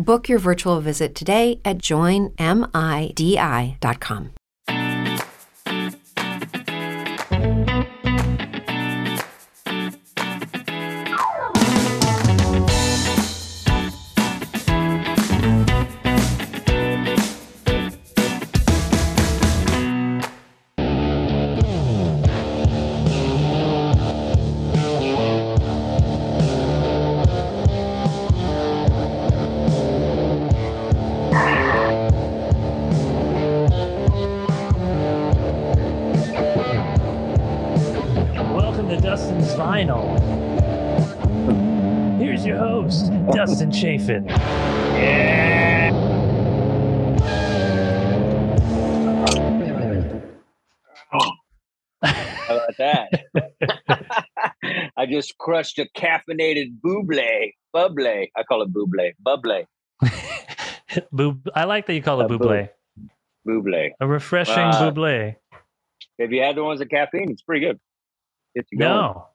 Book your virtual visit today at joinmidi.com. crushed a caffeinated bubly. Buble. I call it buble. Buble. Boob- I like that you call it buble. Buble. A refreshing Uh, buble. Have you had the ones with caffeine? It's pretty good. Going. No,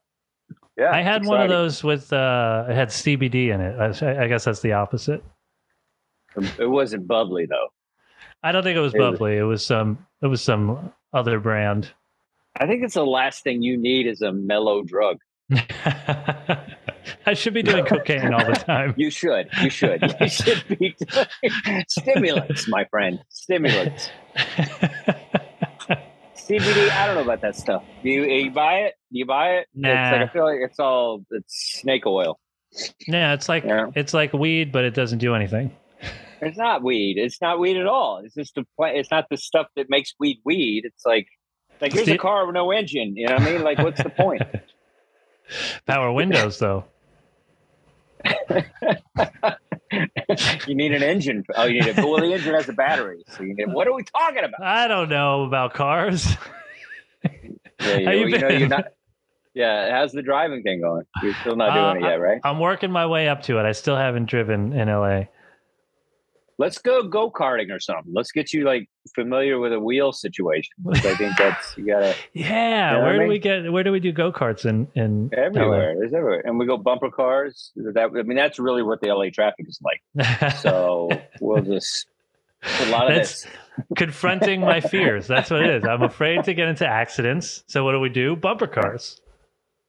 Yeah. I had one of those with uh, it had CBD in it. I, I guess that's the opposite. It wasn't bubbly though. I don't think it was It was- bubbly. It was some. It was some other brand. I think it's the last thing you need is a mellow drug. I should be doing cocaine all the time. You should. You should. You should be doing stimulants, my friend. Stimulants. CBD. I don't know about that stuff. Do you, you buy it? Do you buy it? It's like Nah. I feel like it's all it's snake oil. yeah, it's like Yeah. it's like weed, but it doesn't do anything. It's not weed. It's not weed at all. It's just the plant. It's not the stuff that makes weed weed. It's like like here's a car with no engine. You know what I mean? Like what's the point? Power windows, though. you need an engine. Oh, you need a well. The engine has a battery. So you need. What are we talking about? I don't know about cars. Yeah, you, How you you know you're not. Yeah, how's the driving thing going? You're still not Uh, doing it yet, right? I'm working my way up to it. I still haven't driven in LA. Let's go go karting or something. Let's get you like familiar with a wheel situation. I think that's you gotta Yeah, know what where I do mean? we get? Where do we do go karts in in everywhere. There's everywhere, and we go bumper cars. That I mean, that's really what the LA traffic is like. So we'll just a lot of That's- this. confronting my fears. That's what it is. I'm afraid to get into accidents. So what do we do? Bumper cars.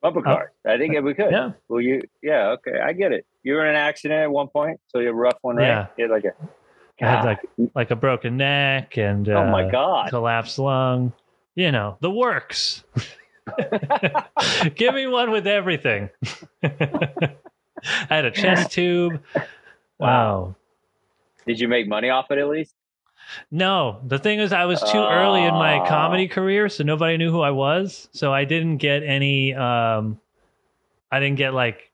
Bumper car. I think if we could. Uh, Yeah. Well, you. Yeah. Okay. I get it. You were in an accident at one point, so you had a rough one, right? Yeah. You had like a. I had like like a broken neck and uh, oh my god. collapsed lung. You know the works. Give me one with everything. I had a chest tube. Wow. Did you make money off it at least? No, the thing is, I was too early in my comedy career, so nobody knew who I was. So I didn't get any. Um, I didn't get like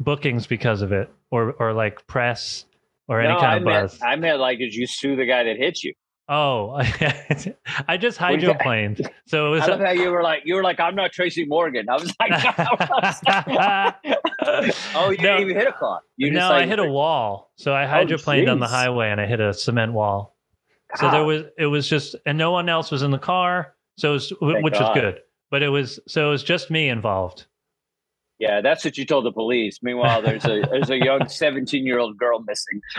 bookings because of it, or or like press or any no, kind I of meant, buzz. I meant like, did you sue the guy that hit you? Oh, I just What is that? hydroplaned. So it was. I love how you were like, you were like, I'm not Tracy Morgan. I was like, oh, you No. didn't even hit a car. You no, like, I hit a wall. So I hydroplaned oh, on the highway and I hit a cement wall. So there was it was just and no one else was in the car, so it was, Thank which God. was good. But it was so it was just me involved. Yeah, that's what you told the police. Meanwhile, there's a there's a young 17 year old girl missing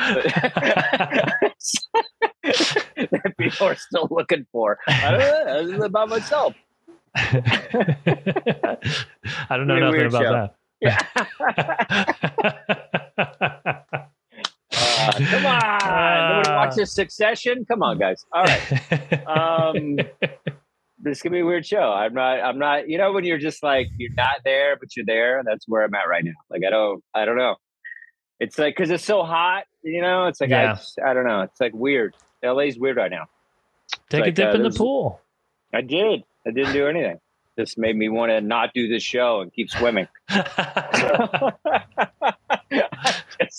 that people are still looking for. I don't know. This is about myself. I don't know nothing about Yeah. that. Uh, come on. Nobody watches Succession? Come on, guys. All right. Um, this could be a weird show. I'm not. I'm not. You know, when you're just like you're not there, but you're there. That's where I'm at right now. Like I don't. I don't know. It's like because it's so hot. You know, it's like I. Yeah. just- I don't know. It's like weird. LA's weird right now. Take a dip uh, in the pool. I did. I didn't do anything. This made me want to not do this show and keep swimming. it's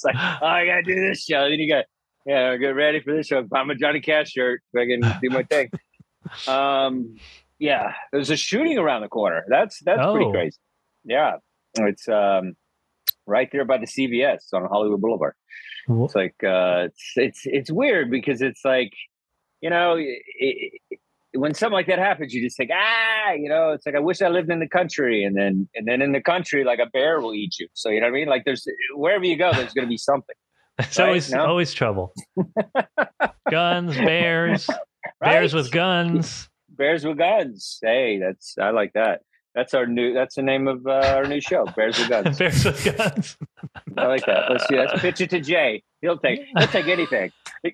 like, oh, I gotta do this show. Then you got Yeah, get ready for this show. I'm a Johnny Cash shirt. So I can do my thing. Um, yeah, there's a shooting around the corner. That's that's Oh. pretty crazy. Yeah, it's um, right there by the CVS on Hollywood Boulevard. It's like uh, it's it's it's weird because it's like you know it, it, when something like that happens, you just think ah, you know, it's like I wish I lived in the country, and then and then in the country, like a bear will eat you. So you know what I mean? Like there's wherever you go, there's going to be something. It's Right? always No? always trouble. guns, bears, bears Right? with guns. Bears with guns. Hey, that's I like that. That's our new. That's the name of uh, our new show, Bears with Guns. bears with guns. I like that. Let's see. Let's pitch it to Jay. He'll take. He'll take anything.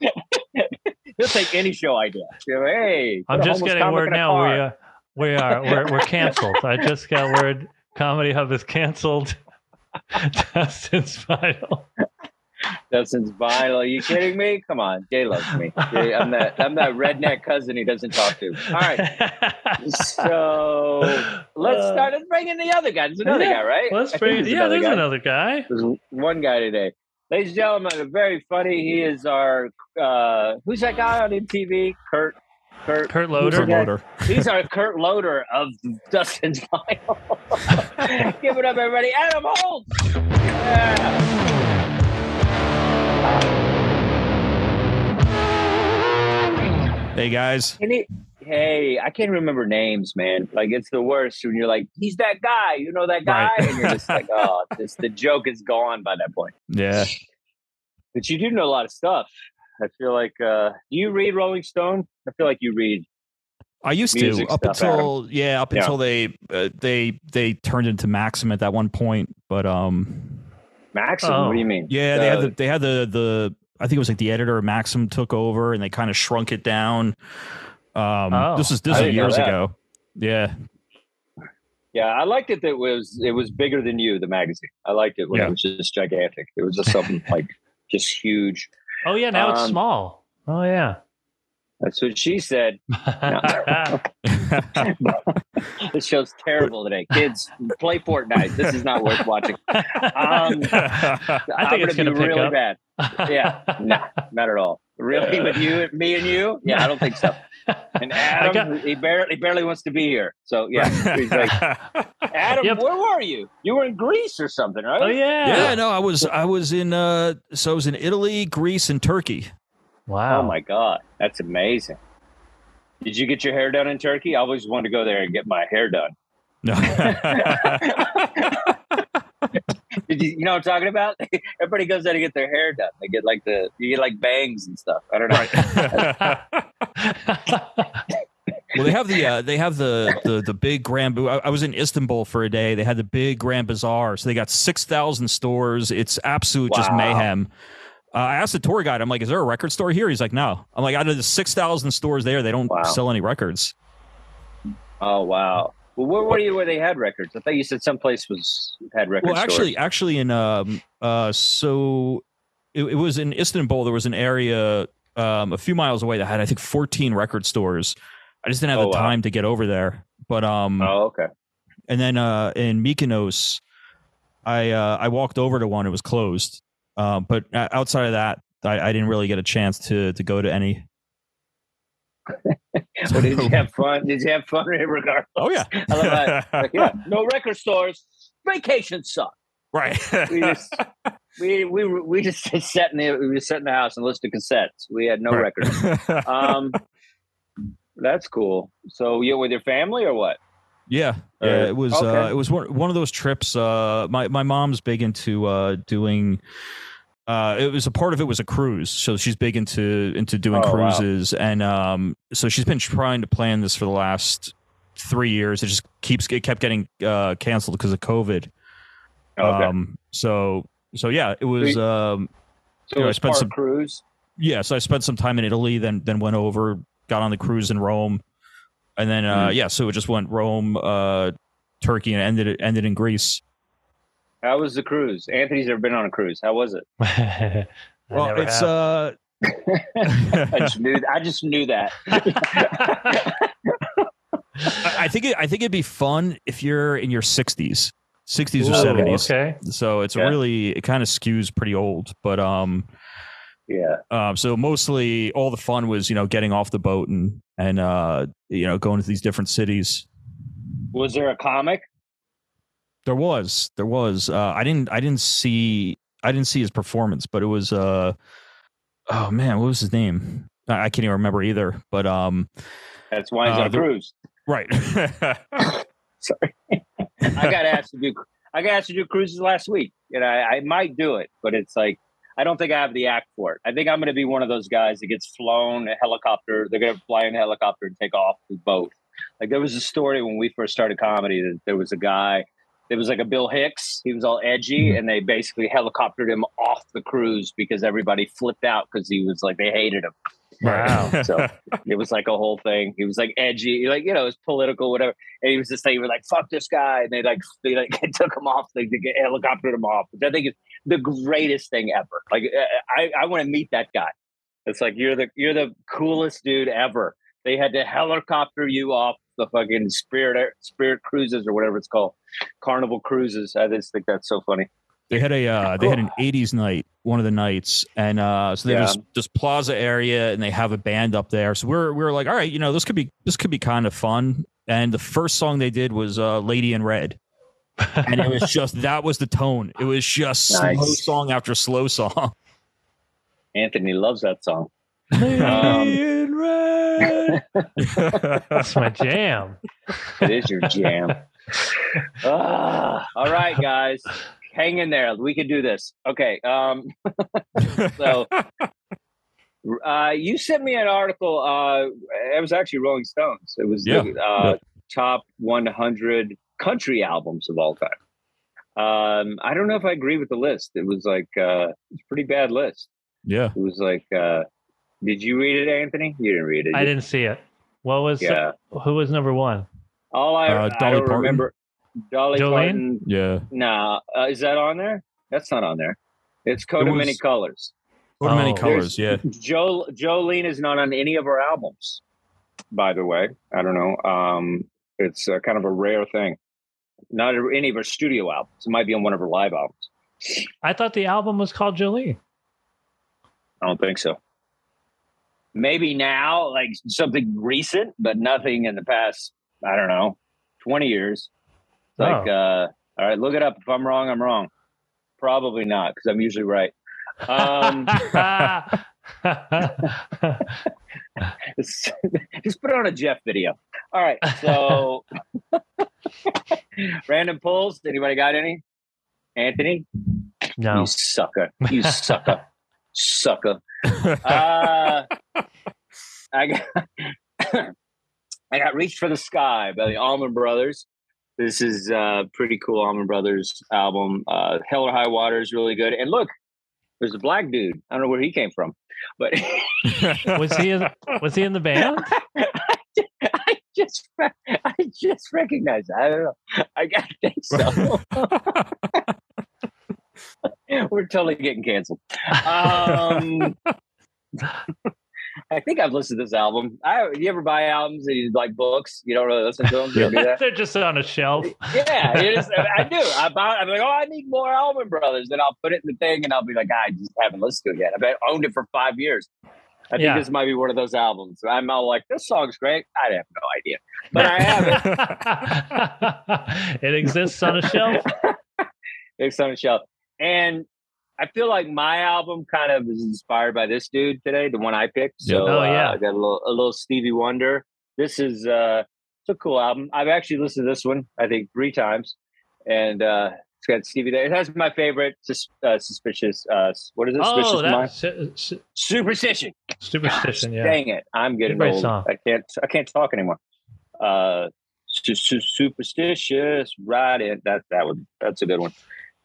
he'll take any show idea. You hey, I'm just getting word now. We car. are we are we're, we're canceled. I just got word. Comedy Hub is canceled. Dustin's vinyl. Dustin's vinyl. Are you kidding me? Come on, Jay loves me. Jay, I'm that. I'm that redneck cousin he doesn't talk to. All right. So let's Uh, start. Let's bring in the other guy. There's another yeah, guy, right? Let's think bring. there's Yeah, there's guy. another guy. There's one guy today. Ladies and gentlemen, very funny. He is our uh who's that guy on MTV? Kurt Kurt Kurt who's Loder. Loader. He's our Kurt Loder of Dustin's Vinyl. Give it up, everybody. Adam Holt. Yeah. Hey guys. Hey, I can't remember names, man. Like it's the worst when you're like, he's that guy, you know that guy, Right. and you're just like, oh, this the joke is gone by that point. Yeah. But you do know a lot of stuff. I feel like uh do you read Rolling Stone? I feel like you read I used to up stuff, until yeah, up Yeah. until they uh, they they turned into Maxim at that one point, but um Maxim. Oh. What do you mean? yeah, they had the they had the the I think it was like the editor of Maxim took over and they kind of shrunk it down. Um Oh. this is this is years ago. Yeah. Yeah, I liked it that it was it was bigger than you, the magazine. I liked it when Yeah. it was just gigantic. It was just something like just huge. Oh yeah, now it's Um, small. Oh yeah. That's what she said. This show's terrible today. Kids, play Fortnite. This is not worth watching. Um, I think I'm it's gonna gonna be pick really up. bad. Yeah, no, not at all. Really, with you, me, and you? Yeah, I don't think so. And Adam, got- he barely, he barely wants to be here. So yeah, he's like, Adam, Yep. where were you? You were in Greece or something, right? Oh yeah. yeah, no, I was I was in uh so I was in Italy, Greece, and Turkey. Wow. Oh my god, that's amazing. Did you get your hair done in Turkey? I always wanted to go there and get my hair done. No. Did you, you know what I'm talking about? Everybody goes there to get their hair done. They get like the you get like bangs and stuff. I don't know. Well, they have the uh, they have the the the big grand. I, I was in Istanbul for a day. They had the big grand bazaar. So they got six thousand stores. It's absolute just mayhem. Uh, I asked the tour guide. I'm like, "Is there a record store here?" He's like, "No." I'm like, "Out of the six thousand stores there, they don't Wow. sell any records." Oh wow. Well, where were you where they had records? I thought you said someplace was had records. Well, stores. actually, actually, in um uh so it, it was in Istanbul. There was an area um a few miles away that had I think 14 record stores. I just didn't have Oh, the wow. time to get over there. But um Oh, okay. and then uh in Mykonos, I uh I walked over to one. It was closed. Um, but uh, outside of that, I, I didn't really get a chance to to go to any. Well, did you have fun? Did you have fun regardless? Oh yeah, I love that. Like, yeah, no record stores. Vacation suck. right. We just we we we just sat in the we sat in the house and listened to cassettes. We had no Right. records. Um, that's cool. So you with your family or what? Yeah, yeah. It was uh, it was one one of those trips. Uh, my my mom's big into uh, doing. Uh, it was a part of it was a cruise, so she's big into into doing Oh, wow. cruises, and um, so she's been trying to plan this for the last three years. It just keeps it kept getting uh, canceled because of COVID. Okay. Um, so so yeah, it was. Um, so you know, I spent some- cruise. yeah, so I spent some time in Italy, then then went over, got on the cruise in Rome, and then uh, Mhm. yeah, so it just went Rome, uh, Turkey, and ended it ended in Greece. How was the cruise? Anthony's ever been on a cruise. How was it? Well, it's have. uh, I just knew. I just knew that. I I think it, I think it'd be fun if you're in your sixties, sixties or seventies. okay. So it's Okay. really it kind of skews pretty old, but um, Yeah. Um, so mostly all the fun was, you know, getting off the boat and and uh, you know, going to these different cities. Was there a comic? There was, there was. Uh, I didn't, I didn't see, I didn't see his performance, but it was. Uh, oh man, what was his name? I, I can't even remember either. But um, That's Wines Uh, on Cruise. right. Sorry. I got asked to do I got asked to do cruises last week, and I, I might do it, but it's like I don't think I have the act for it. I think I'm going to be one of those guys that gets flown a helicopter. They're going to fly in a helicopter and take off with boat. Like there was a story when we first started comedy that there was a guy. It was like a Bill Hicks. He was all edgy, mm-hmm. and they basically helicoptered him off the cruise because everybody flipped out because he was like they hated him. Wow. So it was like a whole thing. He was like edgy, like you know, it was political, whatever. And he was just saying, "We're like fuck this guy," and they like they like took him off, like they helicoptered him off, which I think is the greatest thing ever. Like uh, I I want to meet that guy. It's like you're the you're the coolest dude ever. They had to helicopter you off the fucking Spirit Spirit Cruises or whatever it's called, Carnival Cruises. I just think that's so funny. They had a uh, they had an '80s night one of the nights, and uh, so they Yeah. this, plaza area, and they have a band up there. So we're we are like, all right, you know, this could be this could be kind of fun. And the first song they did was uh, "Lady in Red," and it was just that was the tone. It was just slow song after slow song. Anthony loves that song. Lady in red. That's my jam. It is your jam. Ah, all right, guys, hang in there. We can do this. Okay. Um, so uh, you sent me an article. Uh, it was actually Rolling Stones. It was Yeah, the uh, top 100 country albums of all time. Um, I don't know if I agree with the list. It was like uh, it's a pretty bad list. yeah, It was like, uh, did you read it, Anthony? You didn't read it. I did didn't see it. What was you? Yeah. who was number one? All I, Uh, I Dolly don't Parton. remember. Dolly Jolene? Parton. yeah. Nah, uh, is that on there? That's not on there. It's Coat It of Many was- Colors. What many Oh. colors? Yeah, Joe Jolene is not on any of our albums. By the way, I don't know. Um, it's uh, kind of a rare thing. Not any of her studio albums. It might be on one of her live albums. I thought the album was called Jolie. I don't think so. Maybe now, like something recent, but nothing in the past. I don't know, twenty years. It's Like, Oh. uh, all right, look it up. If I'm wrong, I'm wrong. Probably not, because I'm usually right. Um, just put it on a Jeff video. All right, so random pulls. Anybody got any? Anthony, no. you sucker! You sucker! sucker! Uh, I got I got "Reach for the Sky" by the Allman Brothers. This is a pretty cool Allman Brothers album. Uh, Hell or High Water is really good. And look, there's a black dude. I don't know where he came from, but Was he in, was he in the band? I just I just recognized. That. I don't know. I think so. We're totally getting canceled. Um, I think I've listened to this album. I you ever buy albums and you like books? You don't really listen to them. Ever do that? They're just on a shelf. Yeah, is, I do. I buy, I'm like, oh, I need more Allman Brothers. Then I'll put it in the thing, and I'll be like, I just haven't listened to it yet. I've owned it for five years. I think Yeah. this might be one of those albums. I'm all like, this song's great. I have no idea, but I have it. it exists on a shelf. It's on a shelf. And I feel like my album kind of is inspired by this dude today, the one I picked. So Yeah. Oh, yeah. uh, I got a little a little Stevie Wonder. This is uh it's a cool album. I've actually listened to this one, I think, three times. And uh it's got Stevie there. It has my favorite sus- uh, suspicious uh what is it? Oh, Suspicious Mind? su- su- Superstition. superstition. Yeah. Dang it. I'm getting old. song. I can't I can't talk anymore. Uh su- su- superstitious right in that that would that's a good one.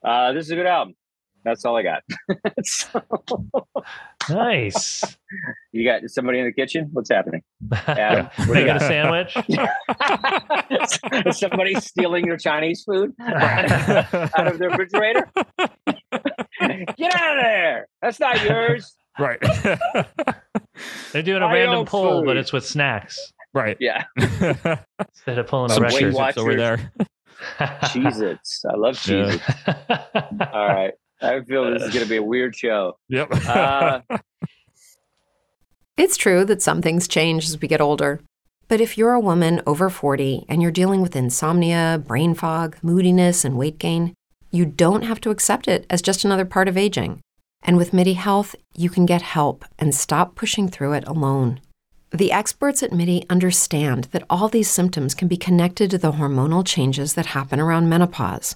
Uh this is a good album. That's all I got. So, Nice. you got somebody in the kitchen? What's happening? Adam, what do you Making a sandwich. Is somebody stealing your Chinese food out of the refrigerator? Get out of there! That's not yours. right, They're doing a I random own pull, but it's with snacks right. Yeah, instead of pulling a Some record. Weight Cheez-Its over there. Cheez-Its. I love Yeah. Cheez-Its. All right. I feel this is going to be a weird show. Yep. Uh, It's true that some things change as we get older. But if you're a woman over 40 and you're dealing with insomnia, brain fog, moodiness, and weight gain, you don't have to accept it as just another part of aging. And with MIDI Health, you can get help and stop pushing through it alone. The experts at MIDI understand that all these symptoms can be connected to the hormonal changes that happen around menopause,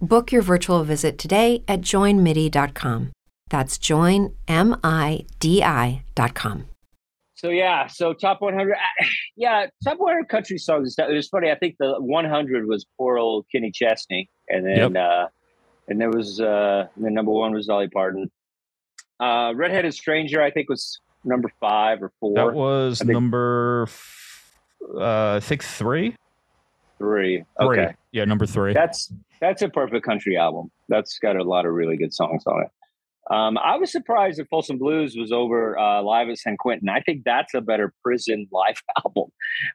Book your virtual visit today at joinmidi.com. That's joinmidi.com. so yeah, so top 100. uh, Yeah, top 100 country songs. and. It was funny. I think the 100 was poor old Kenny Chesney, and then uh, and there was uh, and then number one was Dolly Parton. Uh, Redheaded Stranger, I think, was number five or four. That was number, f- uh, I think three. three. Three. Okay, Yeah, number three. that's that's a perfect country album. That's got a lot of really good songs on it. Um, I was surprised that Folsom Blues was over uh, Live at San Quentin. I think that's a better prison live album.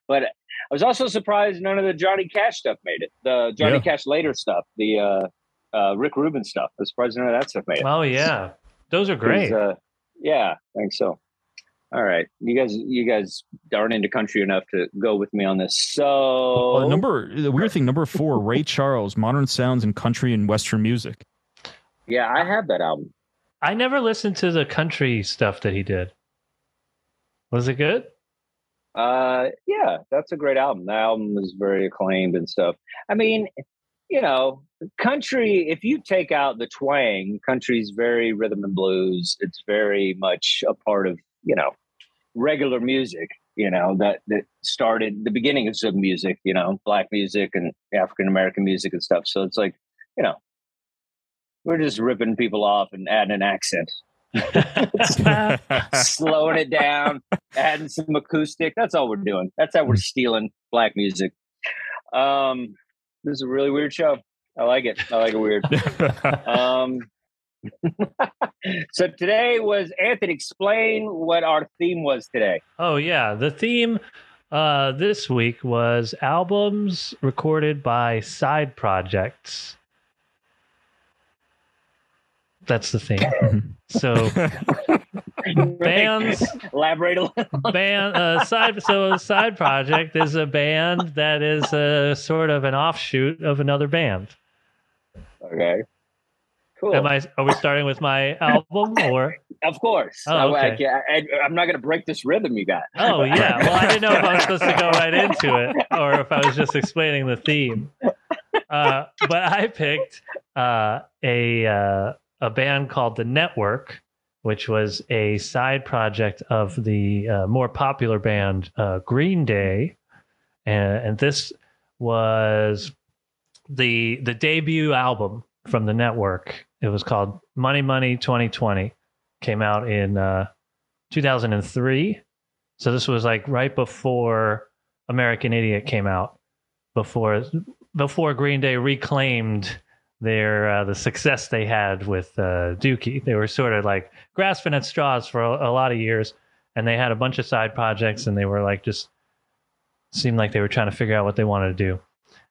But I was also surprised none of the Johnny Cash stuff made it. The Johnny Yeah. Cash later stuff, the uh, uh, Rick Rubin stuff. I was surprised none of that stuff made it. Oh yeah, those are great. Uh, yeah, I think so. All right, you guys, you guys aren't into country enough to go with me on this. So Well, number the weird thing, number four, Ray Charles, Modern Sounds and Country and Western Music. yeah, I have that album. I never listened to the country stuff that he did. Was it good? Uh, yeah, that's a great album. The album was very acclaimed and stuff. I mean, you know, country. If you take out the twang, country's very rhythm and blues. It's very much a part of you know regular music. You know that that started the beginnings of music. You know, black music and African American music and stuff. So it's like you know, we're just ripping people off and adding an accent slowing it down, adding some acoustic. That's all we're doing. That's how we're stealing black music. Um, this is a really weird show. I like it. I like it weird. Um, so today was Anthony. Explain what our theme was today. Oh yeah, the theme uh, this week was albums recorded by side projects. That's the theme. So bands Elaborate a little. band uh, side so a side project is a band that is a sort of an offshoot of another band. Okay. Cool. Am I are we starting with my album or of course. Oh, I, I, I'm not going to break this rhythm you got. Oh yeah. Well, I didn't know if I was supposed to go right into it or if I was just explaining the theme. Uh, but I picked uh, a uh, a band called The Network, which was a side project of the uh, more popular band uh, Green Day, and, and this was the the debut album from The Network. It was called Money Money 2020. Came out in uh, 2003. So this was like right before American Idiot came out, before before Green Day reclaimed their uh, the success they had with uh, Dookie. They were sort of like grasping at straws for a, a lot of years, and they had a bunch of side projects, and they were like just seemed like they were trying to figure out what they wanted to do.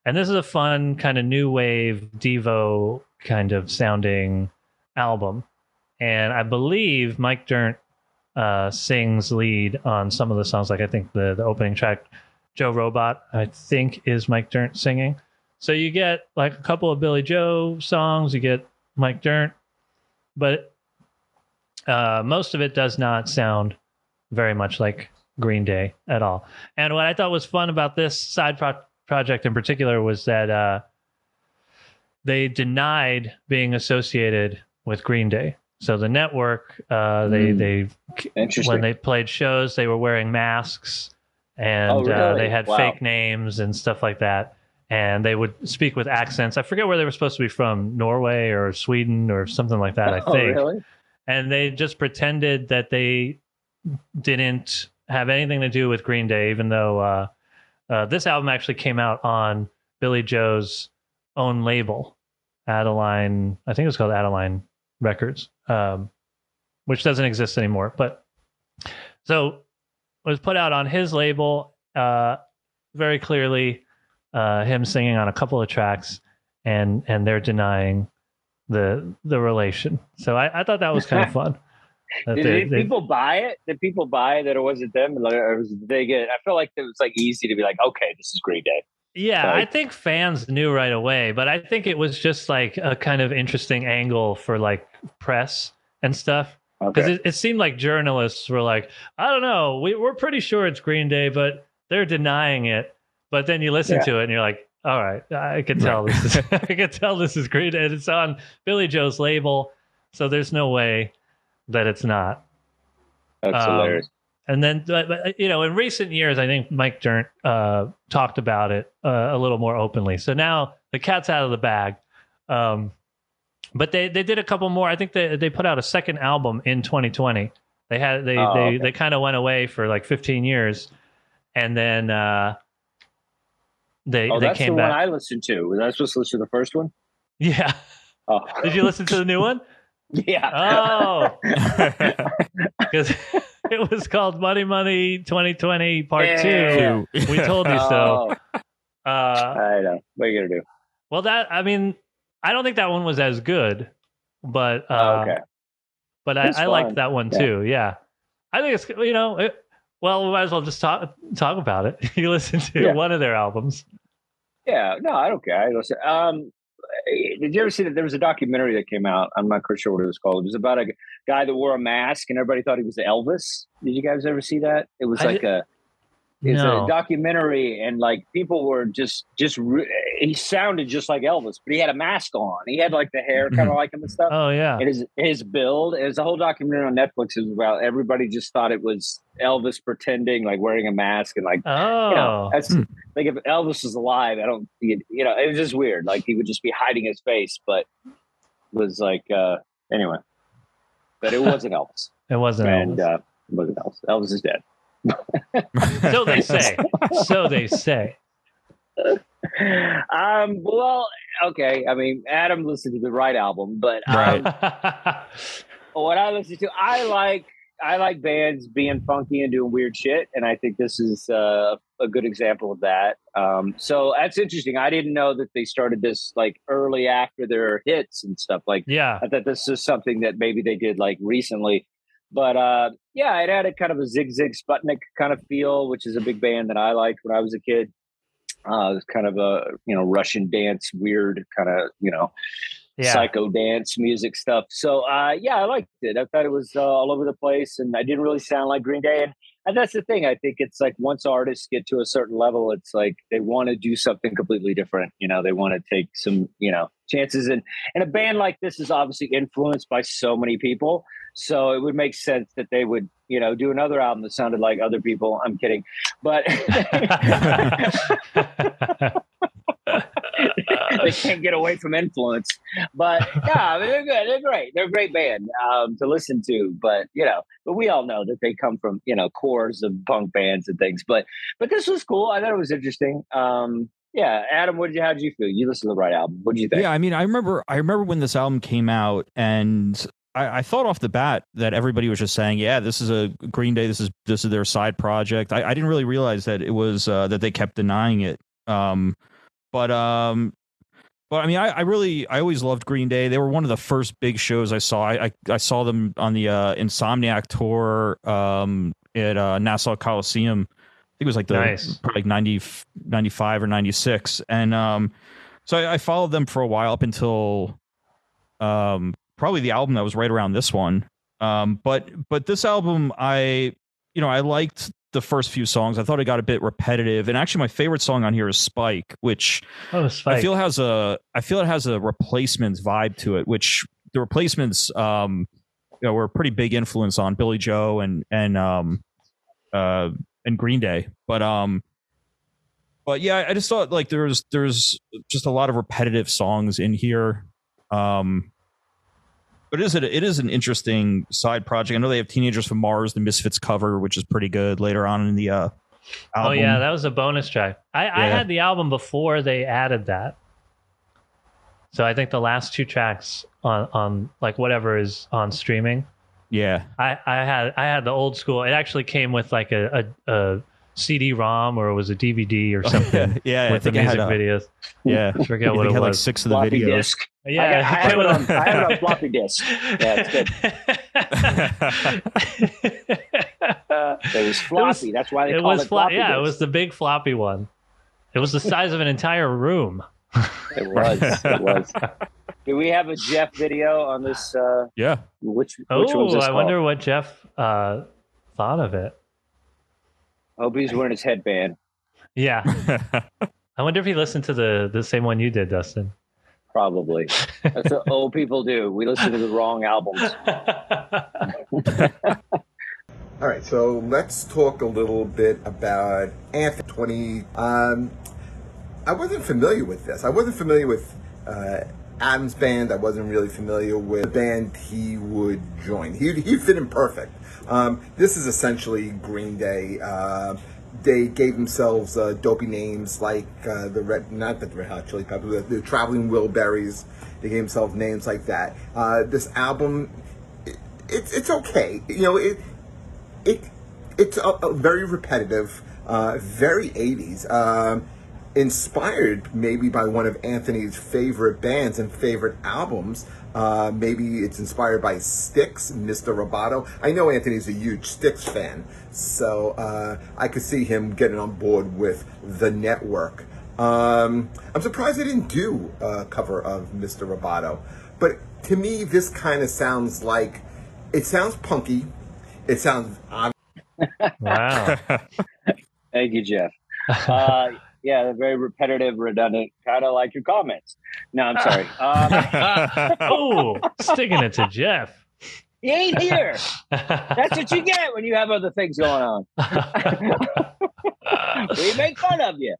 And this is a fun kind of new wave Devo kind of sounding album, and I believe Mike Dirnt uh, sings lead on some of the songs. Like I think the the opening track, Joe Robot, I think is Mike Dirnt singing. So you get like a couple of Billie Joe songs, you get Mike Dirnt, but uh, most of it does not sound very much like Green Day at all. And what I thought was fun about this side pro- project in particular was that uh, they denied being associated with Green Day. So the network, uh, they Hmm. they when they played shows, they were wearing masks and Oh, uh, they had Wow. fake names and stuff like that. and they would speak with accents. I forget where they were supposed to be from, Norway or Sweden or something like that. I Oh, think, really? and they just pretended that they didn't have anything to do with Green Day, even though uh, uh, this album actually came out on Billie Joe's own label, Adeline. I think it was called Adeline Records, um, which doesn't exist anymore. But so it was put out on his label. Uh, very clearly, uh, him singing on a couple of tracks, and and they're denying the the relation. So I, I thought that was kind of fun. Did, they- did they- people buy it? Did people buy that it wasn't them? Like, Or was they get? I feel like it was like easy to be like, okay, this is Green Day. Yeah, I think fans knew right away, but I think it was just like a kind of interesting angle for like press and stuff because Okay. it, it seemed like journalists were like, I don't know, we, we're pretty sure it's Green Day, but they're denying it. But then you listen Yeah. to it and you're like, all right, I can tell this is I can tell this is Green Day. And it's on Billie Joe's label, so there's no way that it's not. That's um, hilarious. And then, but, you know, in recent years, I think Mike Dirnt uh, talked about it uh, a little more openly. So now the cat's out of the bag. Um, but they, they did a couple more. I think they, they put out a second album in 2020. They had they Oh, they, okay. they kind of went away for like 15 years, and then uh, they Oh, they that's the came one. I listened to. Was I supposed to listen to the first one? yeah. Oh, Did you listen to the new one? yeah. Oh, because it was called Money Money 2020 Part Yeah. Two. We told you so. Oh, Uh, I know. What are you gonna do? well, that I mean, I don't think that one was as good, but uh, Oh, okay. but I, I liked that one Yeah. too. Yeah, I think it's you know, it, well, we might as well just talk talk about it. you listen to Yeah. one of their albums. Yeah. No, I don't care. I listen. Um, did you ever see that there was a documentary that came out? I'm not quite sure what it was called. It was about a guy that wore a mask and everybody thought he was Elvis. Did you guys ever see that? It was I like a it's No. a documentary and like people were just just re- he sounded just like Elvis, but he had a mask on. He had like the hair kind of like him and stuff. Oh yeah. And his his build is a whole documentary on Netflix. It was about everybody just thought it was Elvis pretending like wearing a mask and like Oh. you know that's Hmm. like if Elvis was alive, I don't you you know it was just weird. Like he would just be hiding his face, but was like uh anyway. But it wasn't Elvis, it wasn't. and Elvis. uh, it wasn't Elvis. Elvis is dead. So they say. so they say. um. Well, okay. I mean, Adam listened to the right album, but um, Right. what I listen to, I like I like bands being funky and doing weird shit, and I think this is uh, a good example of that. Um, so that's interesting. I didn't know that they started this like early after their hits and stuff. Like yeah. I thought this is something that maybe they did like recently. But uh, yeah, it had a kind of a Sigue Sigue Sputnik kind of feel, which is a big band that I liked when I was a kid. Uh, it was kind of a you know Russian dance, weird kind of you know Yeah. psycho dance music stuff. So uh, yeah, I liked it. I thought it was uh, all over the place, and I didn't really sound like Green Day. And, and that's the thing. I think it's like once artists get to a certain level, it's like they want to do something completely different. You know, they want to take some you know chances. And and a band like this is obviously influenced by so many people. So it would make sense that they would you know do another album that sounded like other people. I'm kidding, but. they can't get away from influence. But yeah, they're good. They're great. They're a great band um, to listen to. But you know, but we all know that they come from you know cores of punk bands and things. But but this was cool. I thought it was interesting. Um, yeah, Adam, what did you? How did you feel? You listened to the right album. What did you think? Yeah, I mean, I remember, I remember when this album came out, and I, I thought off the bat that everybody was just saying, "Yeah, this is a Green Day. This is this is their side project." I, I didn't really realize that it was uh, that they kept denying it. Um, but um, but I mean, I, I really, I always loved Green Day. They were one of the first big shows I saw. I I, I saw them on the uh, Insomniac tour um, at uh, Nassau Coliseum. I think it was like the Nice. like 90, 95 or 96. And um, so I, I followed them for a while up until um, probably the album that was right around this one. Um, but but this album, I you know I liked the first few songs. I thought it got a bit repetitive, and actually my favorite song on here is Spike, which oh, Spike. I feel has a I feel it has a replacements vibe to it, which the replacements um you know were a pretty big influence on Billie Joe and and um uh and Green Day. But um but yeah, I just thought like there's there's just a lot of repetitive songs in here. Um, but it is a, it is an interesting side project. I know they have Teenagers from Mars, the Misfits cover, which is pretty good later on in the uh, album. Oh yeah, that was a bonus track. I, yeah. I had the album before they added that. So I think the last two tracks on on like whatever is on streaming. Yeah. I, I had I had the old school. It actually came with like a, a, a CD-ROM or it was a DVD or something. yeah, with the music a, videos. Yeah, I forget what it had was. Like six of the floppy videos. Disc. Yeah, I, got, I, have it on, I have it on floppy disk. Yeah, it's good. it was floppy. It was, That's why they it was it floppy. Yeah, disc. it was the big floppy one. It was the size of an entire room. it was. It was. Do we have a Jeff video on this? Uh, yeah. Which? which oh, I wonder what Jeff uh, thought of it. Hope he's wearing his headband. Yeah. I wonder if he listened to the the same one you did, Dustin. Probably. That's what old people do. We listen to the wrong albums. All right, so let's talk a little bit about Anthony 20. Um, I wasn't familiar with this. I wasn't familiar with uh, Adam's band. I wasn't really familiar with the band he would join. He he fit in perfect. Um, this is essentially Green Day. Uh, they gave themselves uh, dopey names like uh, the red, not the Red Hot Chili Peppers, the, the Traveling Wilburys. They gave themselves names like that. Uh, this album, it, it's it's okay. You know, it it it's a, a very repetitive, uh, very 80s. Um, inspired maybe by one of Anthony's favorite bands and favorite albums. Uh, maybe it's inspired by Styx, Mr. Roboto. I know Anthony's a huge Styx fan, so uh, I could see him getting on board with the network. Um, I'm surprised they didn't do a cover of Mr. Roboto, but to me, this kind of sounds like it sounds punky. It sounds. wow. Thank you, Jeff. Uh, yeah, very repetitive, redundant, kind of like your comments. No, I'm sorry. Um, oh, sticking it to Jeff. He ain't here. That's what you get when you have other things going on. we make fun of you.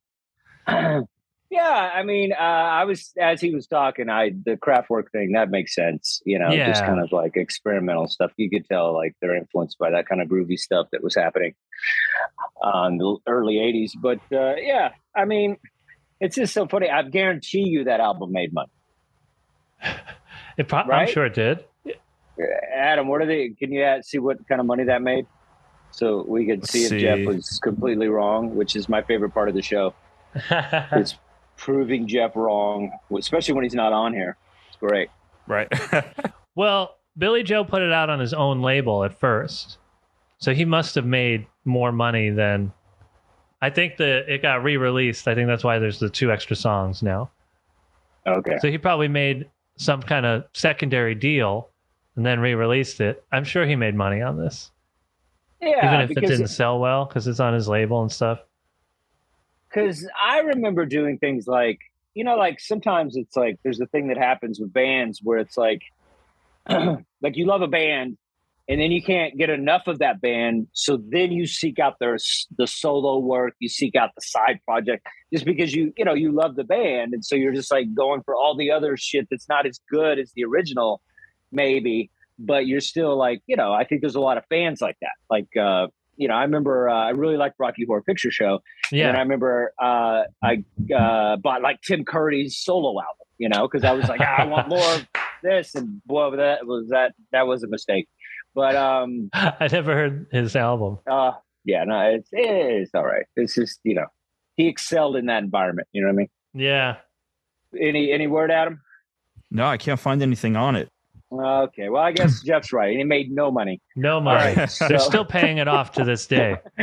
yeah, I mean, uh, I was as he was talking, I the Kraftwerk thing that makes sense. You know, yeah. just kind of like experimental stuff. You could tell like they're influenced by that kind of groovy stuff that was happening on the early 80s. But uh, yeah, I mean, it's just so funny. I guarantee you that album made money. It pro- right? I'm sure it did. Adam, what are they? Can you add, see what kind of money that made? So we could see, see, if Jeff was completely wrong, which is my favorite part of the show. it's proving Jeff wrong, especially when he's not on here. It's great. Right. well, Billie Joe put it out on his own label at first. So he must have made more money than I think that it got re-released. I think that's why there's the two extra songs now. Okay. So he probably made some kind of secondary deal and then re-released it. I'm sure he made money on this. Yeah, even if it didn't it, sell well because it's on his label and stuff. Because I remember doing things like, you know, like sometimes it's like there's a thing that happens with bands where it's like, like you love a band and then you can't get enough of that band so then you seek out their the solo work you seek out the side project just because you you know you love the band and so you're just like going for all the other shit that's not as good as the original maybe but you're still like you know i think there's a lot of fans like that like uh you know, I remember uh, I really liked Rocky Horror Picture Show. Yeah. And I remember uh, I uh, bought like Tim Curry's solo album, you know, because I was like, ah, I want more of this. And boy, that was that that was a mistake. But um, I never heard his album. Uh, yeah, no, it's it's all right. It's just you know, he excelled in that environment. You know what I mean? Yeah. Any any word, Adam? No, I can't find anything on it. Okay, well, I guess Jeff's right. He made no money. No money. Right, so. They're still paying it off to this day.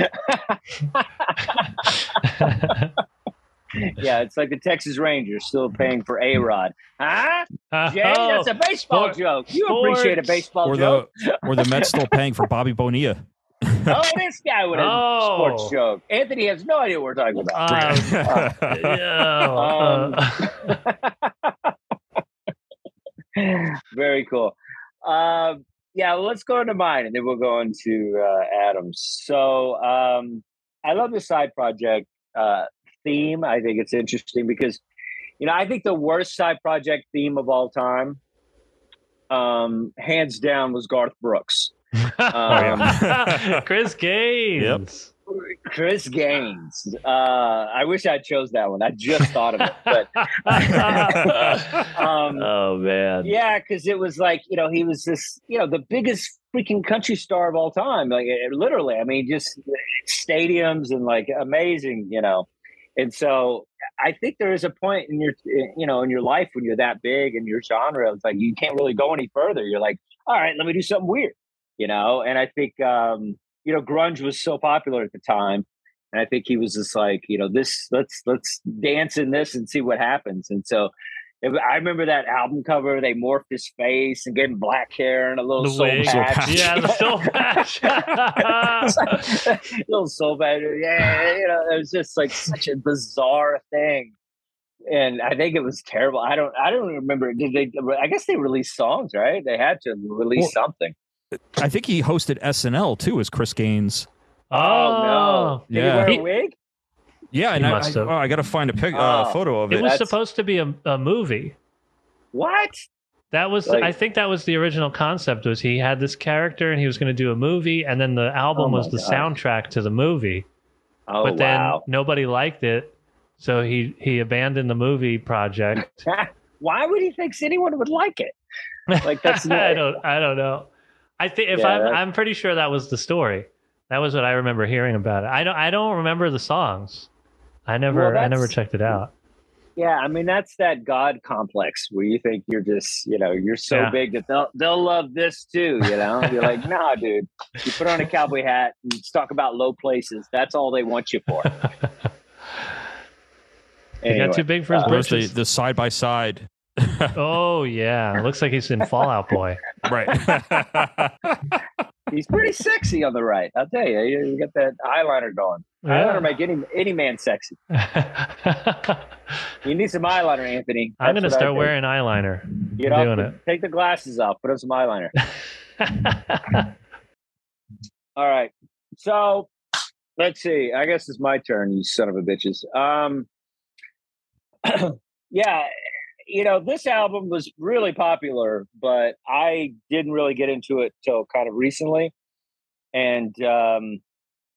yeah, it's like the Texas Rangers still paying for A Rod. Huh? Jay, that's a baseball Sports. joke. You appreciate a baseball or joke. The, or the Mets still paying for Bobby Bonilla. oh, this guy with a oh. sports joke. Anthony has no idea what we're talking about. Um, um, very cool. Um, yeah, well, let's go into mine and then we'll go into uh, Adams. So um, I love the side project. Uh, theme. I think it's interesting because, you know, I think the worst side project theme of all time, um, hands down, was Garth Brooks. Um, Chris Gaines. Chris Gaines. Uh, I wish I chose that one. I just thought of it, but um, oh man, yeah, because it was like you know he was this you know the biggest freaking country star of all time, like eh, literally. I mean, just stadiums and like amazing, you know. And so I think there is a point in your you know in your life when you're that big in your genre, it's like you can't really go any further. You're like, all right, let me do something weird, you know. And I think um, you know, grunge was so popular at the time. And I think he was just like, you know, this let's let's dance in this and see what happens. And so I remember that album cover. They morphed his face and gave him black hair and a little the soul wig. patch. Yeah, the soul patch. little soul patch. Yeah, you know, it was just like such a bizarre thing. And I think it was terrible. I don't. I don't remember. Did they? I guess they released songs, right? They had to release Well, something. I think he hosted SNL too as Chris Gaines. Oh, no! Did Yeah. he He- wear a wig? Yeah, and He I, must I, have. oh, I got to find a pic, uh, Oh. photo of It it. was That's- supposed to be a, a movie. What? That was, Like- I think, that was the original concept. Was he had this character and he was going to do a movie, and then the album Oh was the God. soundtrack to the movie. Oh but then wow! nobody liked it, so he he abandoned the movie project. Why would he think anyone would like it? Like, that's I don't I don't know. I think if Yeah, I'm that- I'm pretty sure that was the story. That was what I remember hearing about it. I don't I don't remember the songs. I never Well, I never checked it out. Yeah, I mean that's that God complex where you think you're just, you know, you're so Yeah. big that they'll they'll love this too. You know, you're like, nah, dude. You put on a cowboy hat and talk about low places. That's all they want you for. He got too big for his uh, britches. the side by side? Oh yeah, looks like he's in Fall Out Boy. Right. he's pretty sexy on the right. I'll tell you, you, you got that eyeliner going. Yeah. Eyeliner make any any man sexy. You need some eyeliner, Anthony. I'm gonna start wearing eyeliner. Get I'm off doing the- it. Take the glasses off. Put on some eyeliner. All right. So let's see. I guess it's my turn, you son of a bitches. Um yeah, you know, this album was really popular, but I didn't really get into it till kind of recently. And um,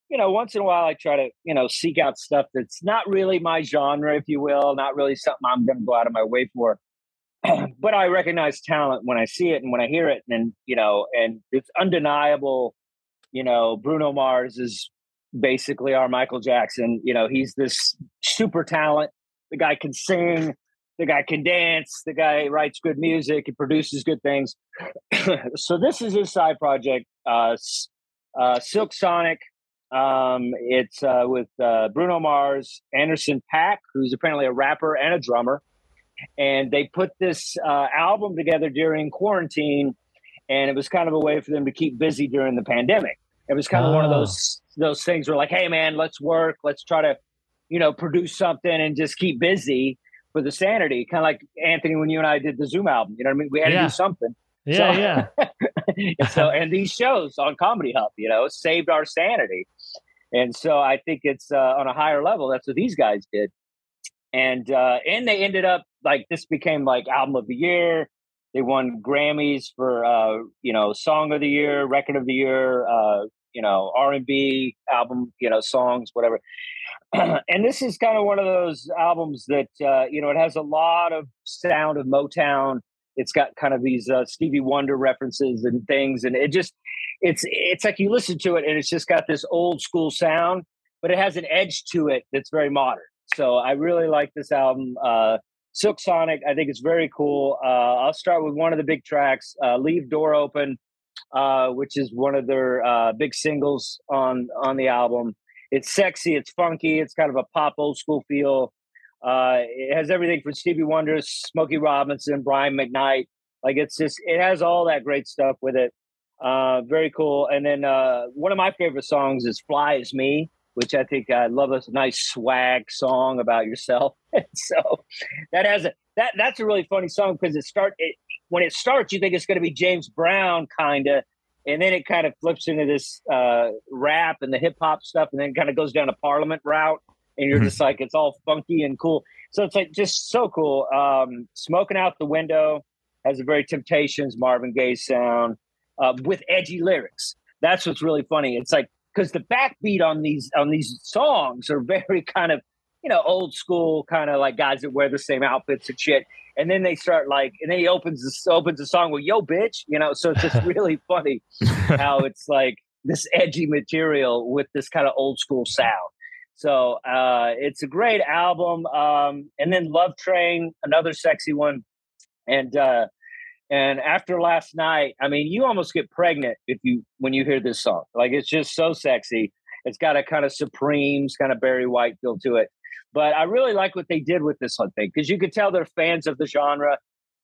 you know, once in a while I try to, you know, seek out stuff that's not really my genre, if you will, not really something I'm gonna go out of my way for. but I recognize talent when I see it and when I hear it, and you know, and it's undeniable. You know, Bruno Mars is basically our Michael Jackson. You know, he's this super talent. The guy can sing, the guy can dance, the guy writes good music, he produces good things. so this is his side project, uh, uh, Silk Sonic. Um, it's uh, with uh, Bruno Mars, Anderson .Paak, who's apparently a rapper and a drummer and they put this uh, album together during quarantine and it was kind of a way for them to keep busy during the pandemic it was kind of one of Oh. those those things where like hey man let's work let's try to you know produce something and just keep busy for the sanity kind of like anthony when you and i did the zoom album you know what i mean? We had to do something. Yeah, So- yeah. so and these shows on comedy hub you know saved our sanity. And so i think it's uh, on a higher level that's what these guys did. And uh and they ended up like this became like album of the year. They won grammys for uh you know song of the year record of the year uh you know r&b album you know songs whatever and this is kind of one of those albums that uh you know it has a lot of sound of motown it's got kind of these uh, Stevie Wonder references and things, and it just it's it's like you listen to it and it's just got this old school sound, but it has an edge to it that's very modern. So I really like this album, uh, Silk Sonic. I think it's very cool. Uh, I'll start with one of the big tracks, uh, "Leave Door Open," uh, which is one of their uh, big singles on on the album. It's sexy, it's funky, it's kind of a pop old school feel. Uh, it has everything from Stevie Wonder, Smokey Robinson, Brian McKnight. Like it's just it has all that great stuff with it. Uh, very cool. And then uh, one of my favorite songs is "Fly As Me," which I think I love. A nice swag song about yourself. so that has a that that's a really funny song because it start it, when it starts, you think it's going to be James Brown kind of, and then it kind of flips into this uh, rap and the hip hop stuff, and then kind of goes down a Parliament route. and you're just like it's all funky and cool. So it's like just so cool. Um, Smoking out the window has a very Temptations Marvin Gaye sound uh, with edgy lyrics. That's what's really funny. It's like because the backbeat on these on these songs are very kind of you know old school kind of like guys that wear the same outfits and shit and then they start like and then he opens this opens the song with yo bitch you know? So it's just really funny how it's like this edgy material with this kind of old school sound. So uh it's a great album um and then love train another sexy one. And uh and after last night i mean you almost get pregnant if you when you hear this song. Like it's just so sexy. It's got a kind of supremes kind of barry white feel to it but I really like what they did with this one thing because you could tell they're fans of the genre,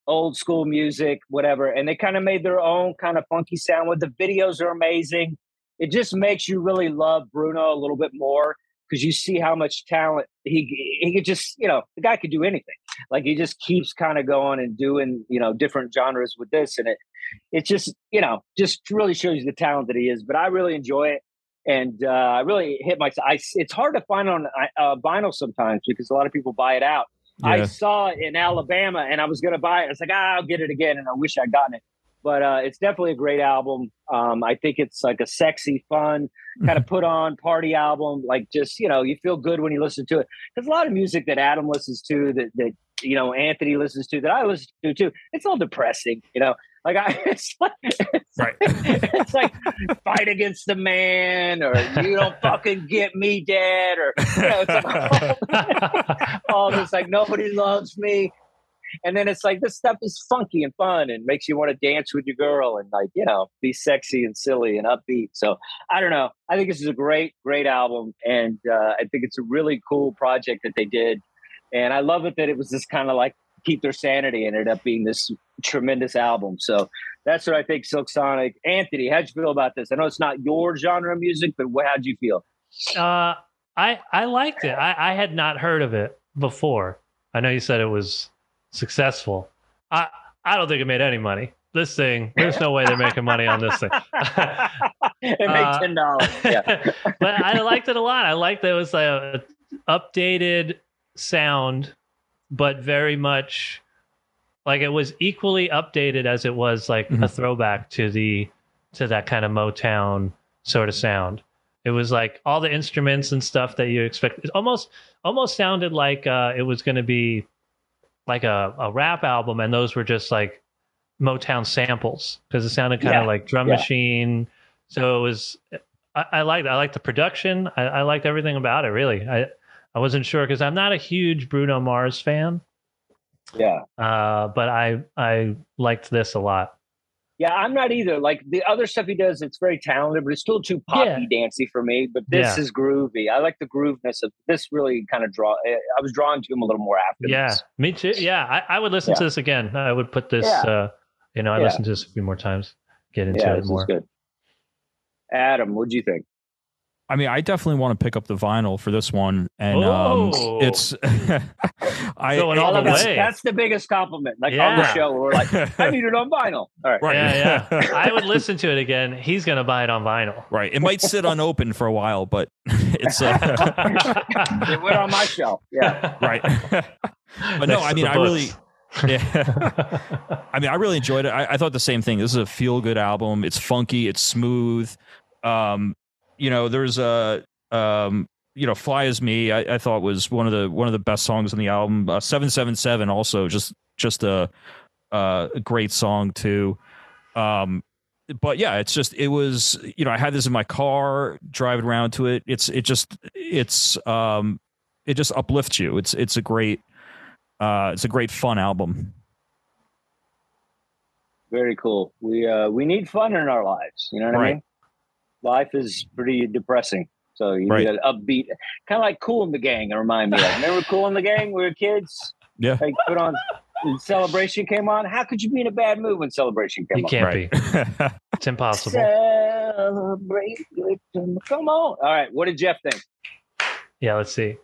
old school music, whatever. And they kind of made their own kind of funky sound with the videos are amazing. It just makes you really love Bruno a little bit more because you see how much talent he he could just you know the guy could do anything like he just keeps kind of going and doing you know different genres with this and it it just you know just really shows you the talent that he is but i really enjoy it and uh, I really hit my. I, it's hard to find on uh, vinyl sometimes because a lot of people buy it out. Yeah. I saw it in Alabama and I was going to buy it. I was like, ah, I'll get it again, and I wish I'd gotten it. But uh, it's definitely a great album. Um, I think it's like a sexy, fun, kind of put on party album. Like just you know, you feel good when you listen to it. There's a lot of music that Adam listens to that that you know Anthony listens to that I listen to too. It's all depressing, you know. Like I, it's like, it's, right. it's like fight against the man, or you don't fucking get me, dad, or you know, it's like all, all this like nobody loves me, and then it's like this stuff is funky and fun and makes you want to dance with your girl and like you know be sexy and silly and upbeat. So I don't know. I think this is a great, great album, and uh, I think it's a really cool project that they did. And I love it that it was this kind of like keep their sanity and ended up being this tremendous album. So that's what I think Silk Sonic. Anthony, how'd you feel about this? I know it's not your genre of music, but how'd you feel? Uh, I I liked it. I, I had not heard of it before. I know you said it was successful. I I don't think it made any money. This thing, there's no way they're making money on this thing. it made uh, ten dollars. Yeah. but I liked it a lot. I liked that it was a updated sound but very much like it was equally updated as it was like mm-hmm. a throwback to the to that kind of Motown sort of sound. It was like all the instruments and stuff that you expect. It almost almost sounded like uh, it was going to be like a, a rap album, and those were just like Motown samples because it sounded kind of yeah. like drum yeah. machine. So it was. I, I liked I liked the production. I, I liked everything about it. Really, I I wasn't sure because I'm not a huge Bruno Mars fan. Yeah. Uh, but I I liked this a lot. Yeah, I'm not either. Like the other stuff he does, it's very talented, but it's still too poppy, yeah. dancey for me. But this yeah. is groovy. I like the grooveness of this. Really, kind of draw. Eh, I was drawn to him a little more after. Yeah, this. me too. Yeah, I, I would listen yeah. to this again. I would put this. Uh, you know, I listened to this a few more times. Get into it more. Good. Adam, what do you think? I mean, I definitely want to pick up the vinyl for this one, and um, it's. I Going all the way. That's the biggest compliment. Like yeah. on the show, we're like, I need it on vinyl. All right, right. yeah, yeah. I would listen to it again. He's gonna buy it on vinyl. Right. It might sit unopened for a while, but it's. Uh... it went on my shelf. Yeah. Right. but no, I mean, I really. yeah. I mean, I really enjoyed it. I, I, thought the same thing. This is a feel good album. It's funky. It's smooth. Um, you know, there's a um, you know, "Fly as Me." I, I, thought was one of the one of the best songs on the album. Uh, Seven Seven Seven also just just a, a great song too. Um, but yeah, it's just it was you know I had this in my car driving around to it. It's it just it's um it just uplifts you. It's it's a great uh it's a great fun album. Very cool. We uh we need fun in our lives. You know what right. I mean? Life is pretty depressing. So you right. need an upbeat, kind of like Kool and the Gang. It remind me of. Remember Kool and the Gang? We were kids. Yeah. Like put on Celebration came on. How could you be in a bad mood when Celebration came you on? You can't right. be. it's impossible. Celebrate. Come on. All right. What did Jeff think? Yeah, let's see.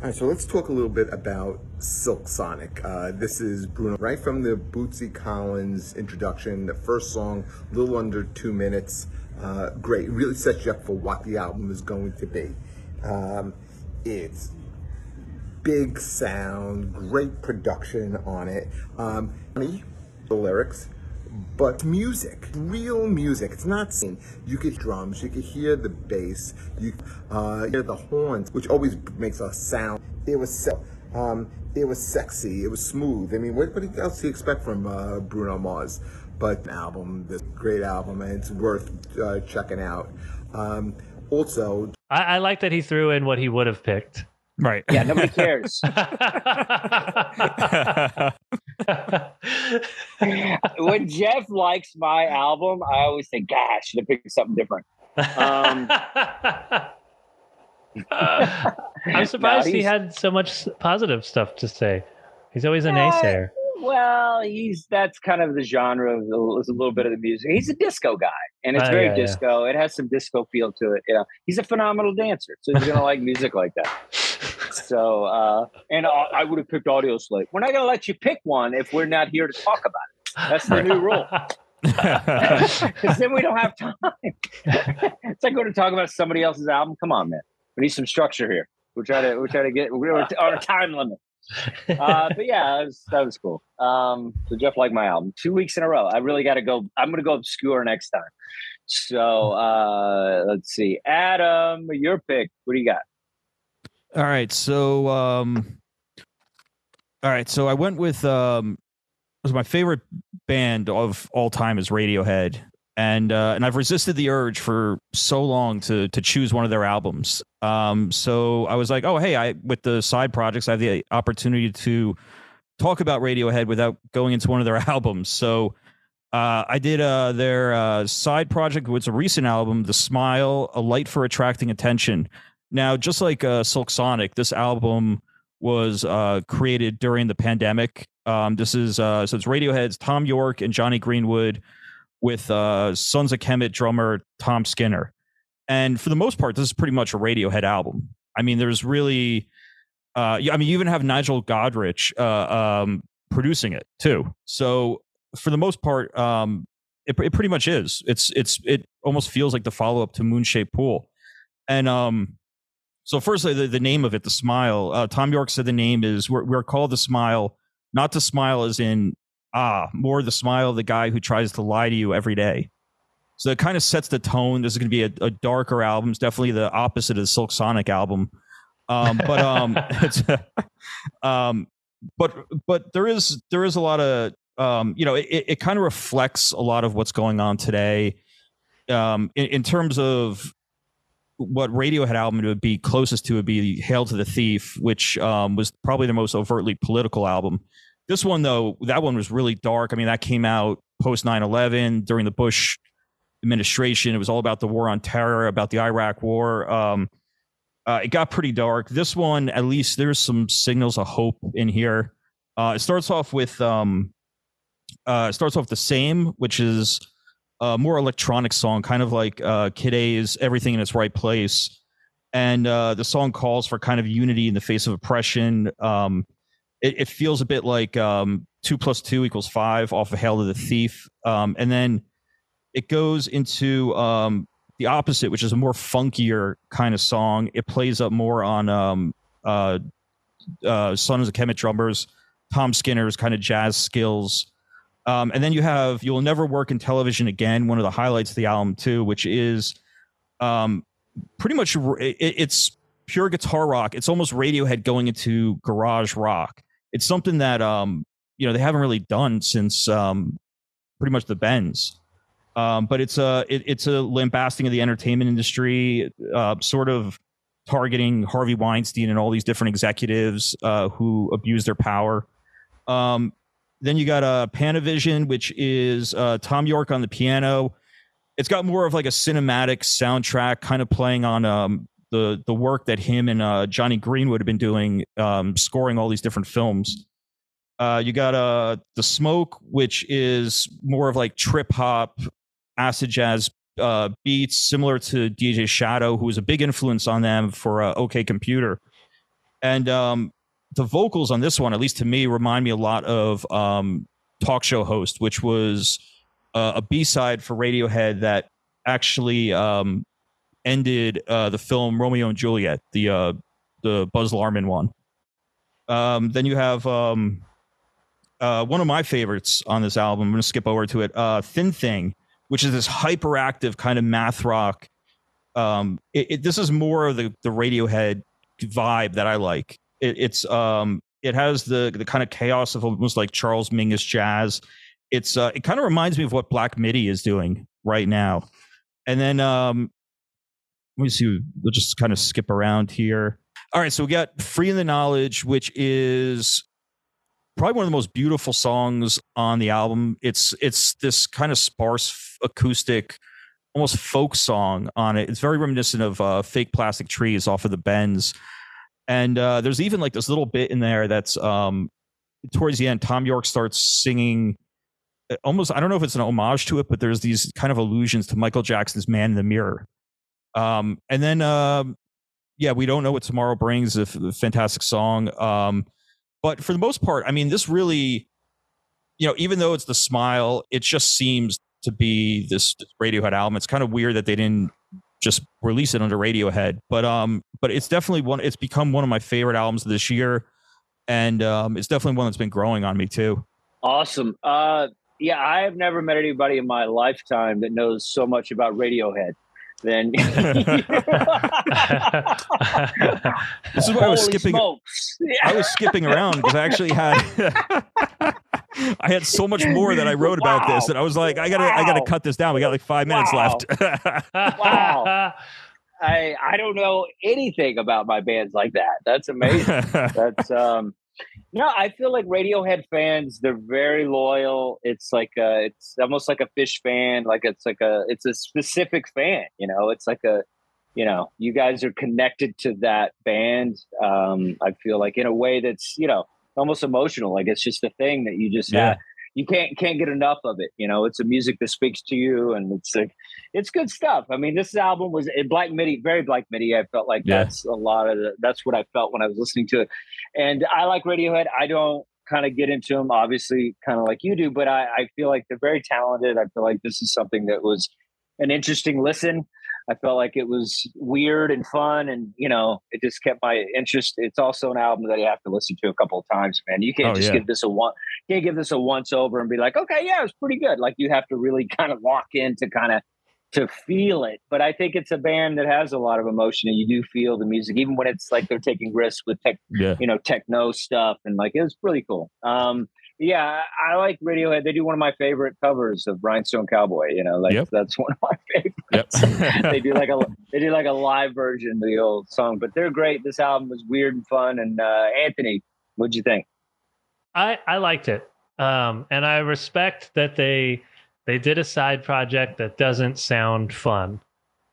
All right, so let's talk a little bit about Silk Sonic. Uh, this is Bruno, right from the Bootsy Collins introduction, the first song, little under two minutes. Uh, great, it really sets you up for what the album is going to be. Um, it's big sound, great production on it. Um, the lyrics, but music, real music. It's not seen. You hear drums, you could hear the bass, you uh, hear the horns, which always makes a sound. It was um, it was sexy. It was smooth. I mean, what, what else do you expect from uh, Bruno Mars? But album, this great album, and it's worth uh, checking out. Um, also, I, I like that he threw in what he would have picked. Right. Yeah, nobody cares. when Jeff likes my album, I always think, gosh, I should have picked something different. Um, I'm surprised No, he had so much positive stuff to say. He's always a Yeah. naysayer. Well, he's that's kind of the genre of the, a little bit of the music. He's a disco guy, and it's Ah, very yeah, yeah. disco. It has some disco feel to it. You know, he's a phenomenal dancer, so he's gonna like music like that. So, uh, and I, I would have picked Audioslave. We're not gonna let you pick one if we're not here to talk about it. That's the new rule. Because then we don't have time. it's like going to talk about somebody else's album. Come on, man. We need some structure here. We're trying to we're trying to get we're on a time limit. Uh, but yeah, that was, that was cool. Um, so Jeff liked my album two weeks in a row. I really got to go. I'm going to go obscure next time. So uh, let's see, Adam, your pick. What do you got? All right, so um, all right, so I went with um, was my favorite band of all time is Radiohead, and uh, and I've resisted the urge for so long to to choose one of their albums. Um, so I was like, oh hey, I with the side projects, I have the opportunity to talk about Radiohead without going into one of their albums. So. Uh, I did uh, their uh, side project, which is a recent album, "The Smile: A Light for Attracting Attention." Now, just like uh, Silk Sonic, this album was uh, created during the pandemic. Um, this is so it's Radiohead's Thom Yorke and Jonny Greenwood with uh, Sons of Kemet drummer Tom Skinner. And for the most part, this is pretty much a Radiohead album. I mean, there's really, uh, I mean, you even have Nigel Godrich uh, um, producing it too. So for the most part, um, it, it pretty much is. It's it's it almost feels like the follow up to Moon Shaped Pool, and um, so firstly, the, the name of it, the smile. Uh, Thom Yorke said the name is we're, we're called the smile, not the smile as in ah, more the smile of the guy who tries to lie to you every day. So it kind of sets the tone. This is going to be a, a darker album. It's definitely the opposite of the Silk Sonic album. Um, but um, it's, um, but but there is there is a lot of um, you know it, it kind of reflects a lot of what's going on today um, in, in terms of what Radiohead album would be closest to would be Hail to the Thief, which um, was probably the most overtly political album. This one, though, that one was really dark. I mean, that came out post 9 11 during the Bush administration. It was all about the war on terror, about the Iraq war. Um, uh, it got pretty dark. This one, at least, there's some signals of hope in here. Uh, it starts off with um, uh, starts off the same, which is a more electronic song, kind of like uh, Kid A's "Everything in Its Right Place," and uh, the song calls for kind of unity in the face of oppression. Um, it, it feels a bit like um, two plus two equals five off of "Hail to the Thief," um, and then it goes into um, the opposite, which is a more funkier kind of song. It plays up more on um, uh, uh, Sons of Kemet drummers, Tom Skinner's kind of jazz skills. Um, and then you have You'll Never Work in Television Again, one of the highlights of the album, too, which is um, pretty much it, it's pure guitar rock. It's almost Radiohead going into garage rock. It's something that um, you know they haven't really done since um, pretty much the Bends. Um, but it's a it, it's a lambasting of the entertainment industry, uh, sort of targeting Harvey Weinstein and all these different executives uh, who abuse their power. Um, then you got uh, Panavision, which is uh, Thom Yorke on the piano. It's got more of like a cinematic soundtrack, kind of playing on um, the the work that him and uh, Jonny Greenwood have been doing, um, scoring all these different films. Uh, you got uh, the Smoke, which is more of like trip hop, acid jazz uh, beats, similar to DJ Shadow, who was a big influence on them for uh, OK Computer. And um, the vocals on this one, at least to me, remind me a lot of um, Talk Show Host, which was uh, a B side for Radiohead that actually um, ended uh, the film Romeo and Juliet, the uh, the Baz Luhrmann one. Um, then you have um, uh, one of my favorites on this album. I'm going to skip over to it. Uh, Thin Thing, which is this hyperactive kind of math rock. Um, it, it, this is more of the the Radiohead vibe that I like. It, it's um, it has the the kind of chaos of almost like Charles Mingus jazz. It's uh, it kind of reminds me of what Black MIDI is doing right now. And then um, let me see. We'll just kind of skip around here. All right, so we got "Free in the Knowledge," which is probably one of the most beautiful songs on the album. It's it's this kind of sparse acoustic, almost folk song on it. It's very reminiscent of uh, "Fake Plastic Trees" off of the Bends, and uh, there's even like this little bit in there that's um, towards the end. Thom Yorke starts singing. uh, Almost, I don't know if it's an homage to it, but there's these kind of allusions to Michael Jackson's "Man in the Mirror." Um, and then um, yeah, we don't know what tomorrow brings. A, fantastic song. Um, but for the most part, I mean, this really, you know, even though it's the smile, it just seems to be this, this Radiohead album. It's kind of weird that they didn't just release it under Radiohead, but um, but it's definitely one. It's become one of my favorite albums this year, and um, it's definitely one that's been growing on me too. Awesome. Uh, yeah, I have never met anybody in my lifetime that knows so much about Radiohead. Then This is why I was Holy skipping. Smokes. I was skipping around because I actually had I had so much more that I wrote about this, Wow. and I was like, I gotta, I gotta cut this down. We got like five minutes Wow. left. Wow. I I don't know anything about my bands like that. That's amazing. That's um no, I feel like Radiohead fans, they're very loyal. It's like a, it's almost like a Phish fan, like it's like a it's a specific fan, you know. It's like a you know, you guys are connected to that band. Um, I feel like in a way that's, you know, almost emotional. Like it's just a thing that you just Yeah. have you can't can't get enough of it. You know, it's a music that speaks to you, and it's like it's good stuff. I mean, this album was Black MIDI, very Black MIDI. I felt like Yeah. that's a lot of the, that's what I felt when I was listening to it. And I like Radiohead. I don't kind of get into them, obviously, kind of like you do, but I, I feel like they're very talented. I feel like this is something that was an interesting listen. I felt like it was weird and fun, and you know, it just kept my interest. It's also an album that you have to listen to a couple of times, man. You can't Oh, just yeah. give this a one. Can't give this a once over and be like, okay, yeah, it was pretty good. Like you have to really kind of lock in to kind of to feel it. But I think it's a band that has a lot of emotion, and you do feel the music, even when it's like they're taking risks with tech, yeah, you know, techno stuff, and like it was really cool. Um, yeah, I I like Radiohead. They do one of my favorite covers of Rhinestone Cowboy. You know, like Yep. that's one of my favorites. yep. they do like a they do like a live version of the old song, but they're great. This album was weird and fun. And uh, Anthony, what'd you think? I I liked it, um, and I respect that they they did a side project that doesn't sound fun.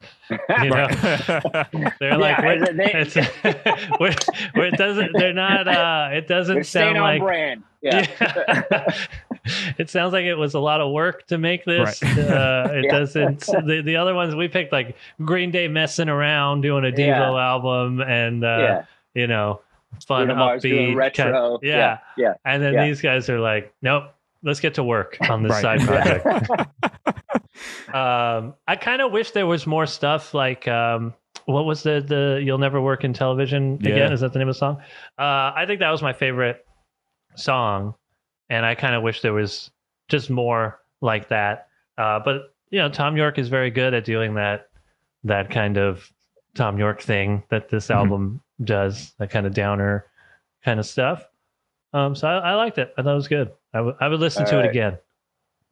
You know, they're like Yeah, we're- they- it's, we're, we're- it doesn't. They're not. Uh, it doesn't sound like. brand. Yeah. Yeah. it sounds like it was a lot of work to make this. Right. Uh, it Yeah. doesn't. The, the other ones we picked, like Green Day, messing around, doing a Devo album, and uh, you know, fun, Bruno Mars doing upbeat, kind- retro. yeah. Yeah. And then these guys are like, nope, let's get to work on this Right. side project. um, I kind of wish there was more stuff like, um, what was the the "You'll Never Work in Television" again? Yeah. Is that the name of the song? Uh, I think that was my favorite song, and I kind of wish there was just more like that. Uh, but you know, Thom Yorke is very good at doing that that kind of Thom Yorke thing that this Mhm. album does, that kind of downer kind of stuff. Um, so I, I liked it. I thought it was good. I would- I would listen All to right. it again.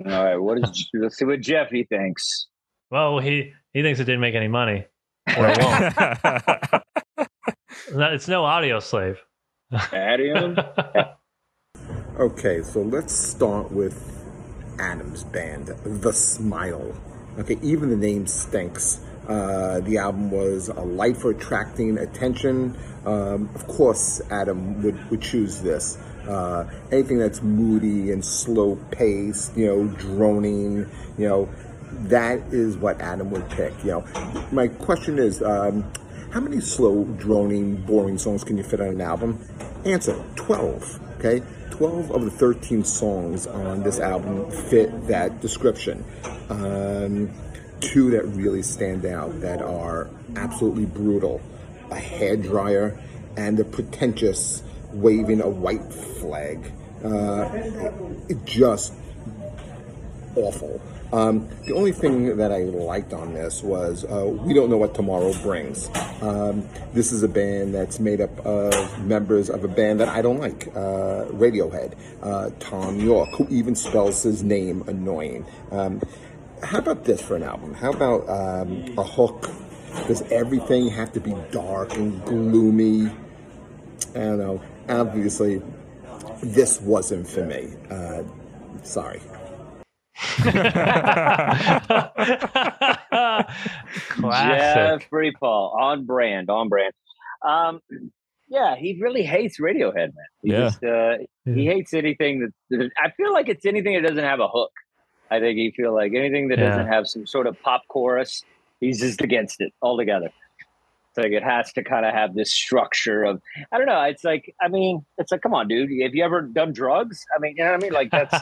All right. What is? Let's see what Jeffy thinks. Well, he he thinks it didn't make any money. Or it won't. It's no Audioslave. Adium. Okay, so let's start with Adam's band, The Smile. Okay, even the name stinks. Uh, the album was a light for attracting attention. Um, of course, Adam would, would choose this. Uh, anything that's moody and slow paced, you know, droning, you know, that is what Adam would pick. You know, my question is, um, how many slow, droning, boring songs can you fit on an album? Answer: twelve. Okay, twelve of the thirteen songs on this album fit that description. Um, two that really stand out that are absolutely brutal: a hair dryer and the pretentious waving a white flag. Uh, just awful. Um, the only thing that I liked on this was uh, we don't know what tomorrow brings. Um, this is a band that's made up of members of a band that I don't like, uh, Radiohead. Uh, Thom Yorke, who even spells his name annoying. Um, how about this for an album? How about um, a hook? Does everything have to be dark and gloomy? I don't know. Obviously, this wasn't for me. Uh, sorry. Classic. Jeffrey Paul on brand, on brand. Um, yeah, he really hates Radiohead, man. He Yeah. just, uh, he hates anything that, that. I feel like it's anything that doesn't have a hook. I think he feel like anything that Yeah. doesn't have some sort of pop chorus, he's just against it altogether. It's like it has to kind of have this structure of I don't know. It's like I mean, it's like come on, dude. Have you ever done drugs? I mean, you know what I mean? Like that's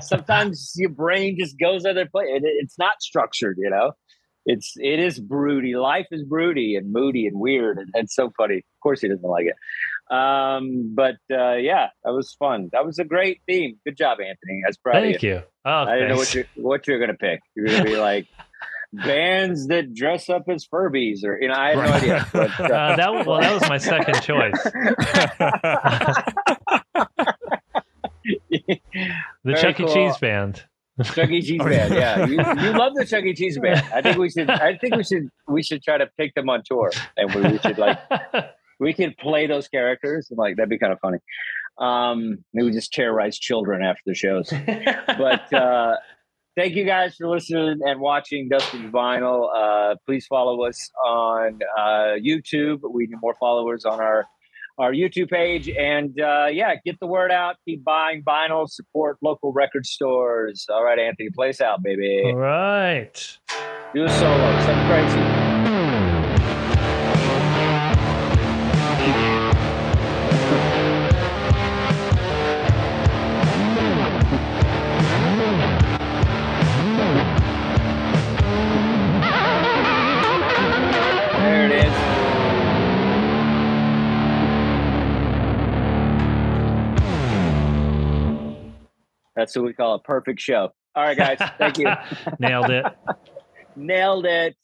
sometimes your brain just goes other place. It, it's not structured, you know. It's it is broody. Life is broody and moody and weird, and it's so funny. Of course, he doesn't like it. Um, but uh, yeah, that was fun. That was a great theme. Good job, Anthony. That's proud Thank you. you. Oh, I didn't know what you what you were gonna pick. You're gonna be like bands that dress up as Furbies, or you know, I had no idea. But, uh, Uh, that was, well, that was my second choice. The Very Chuck E. cool. Cheese band. Chuck E. Cheese band, yeah. yeah. You, you love the Chuck E. Cheese band. I think we should. I think we should. We should try to pick them on tour, and we, we should like we could play those characters, and like that'd be kind of funny. Um, maybe we just terrorize children after the shows. But uh, thank you guys for listening and watching Dustin Vinyl. Uh, please follow us on uh, YouTube. We need more followers on our our YouTube page, and uh, yeah, get the word out. Keep buying vinyl. Support local record stores. All right, Anthony, place out, baby. All right. Do a solo. Something crazy. That's what we call a perfect show. All right, guys. Thank you. Nailed it. Nailed it.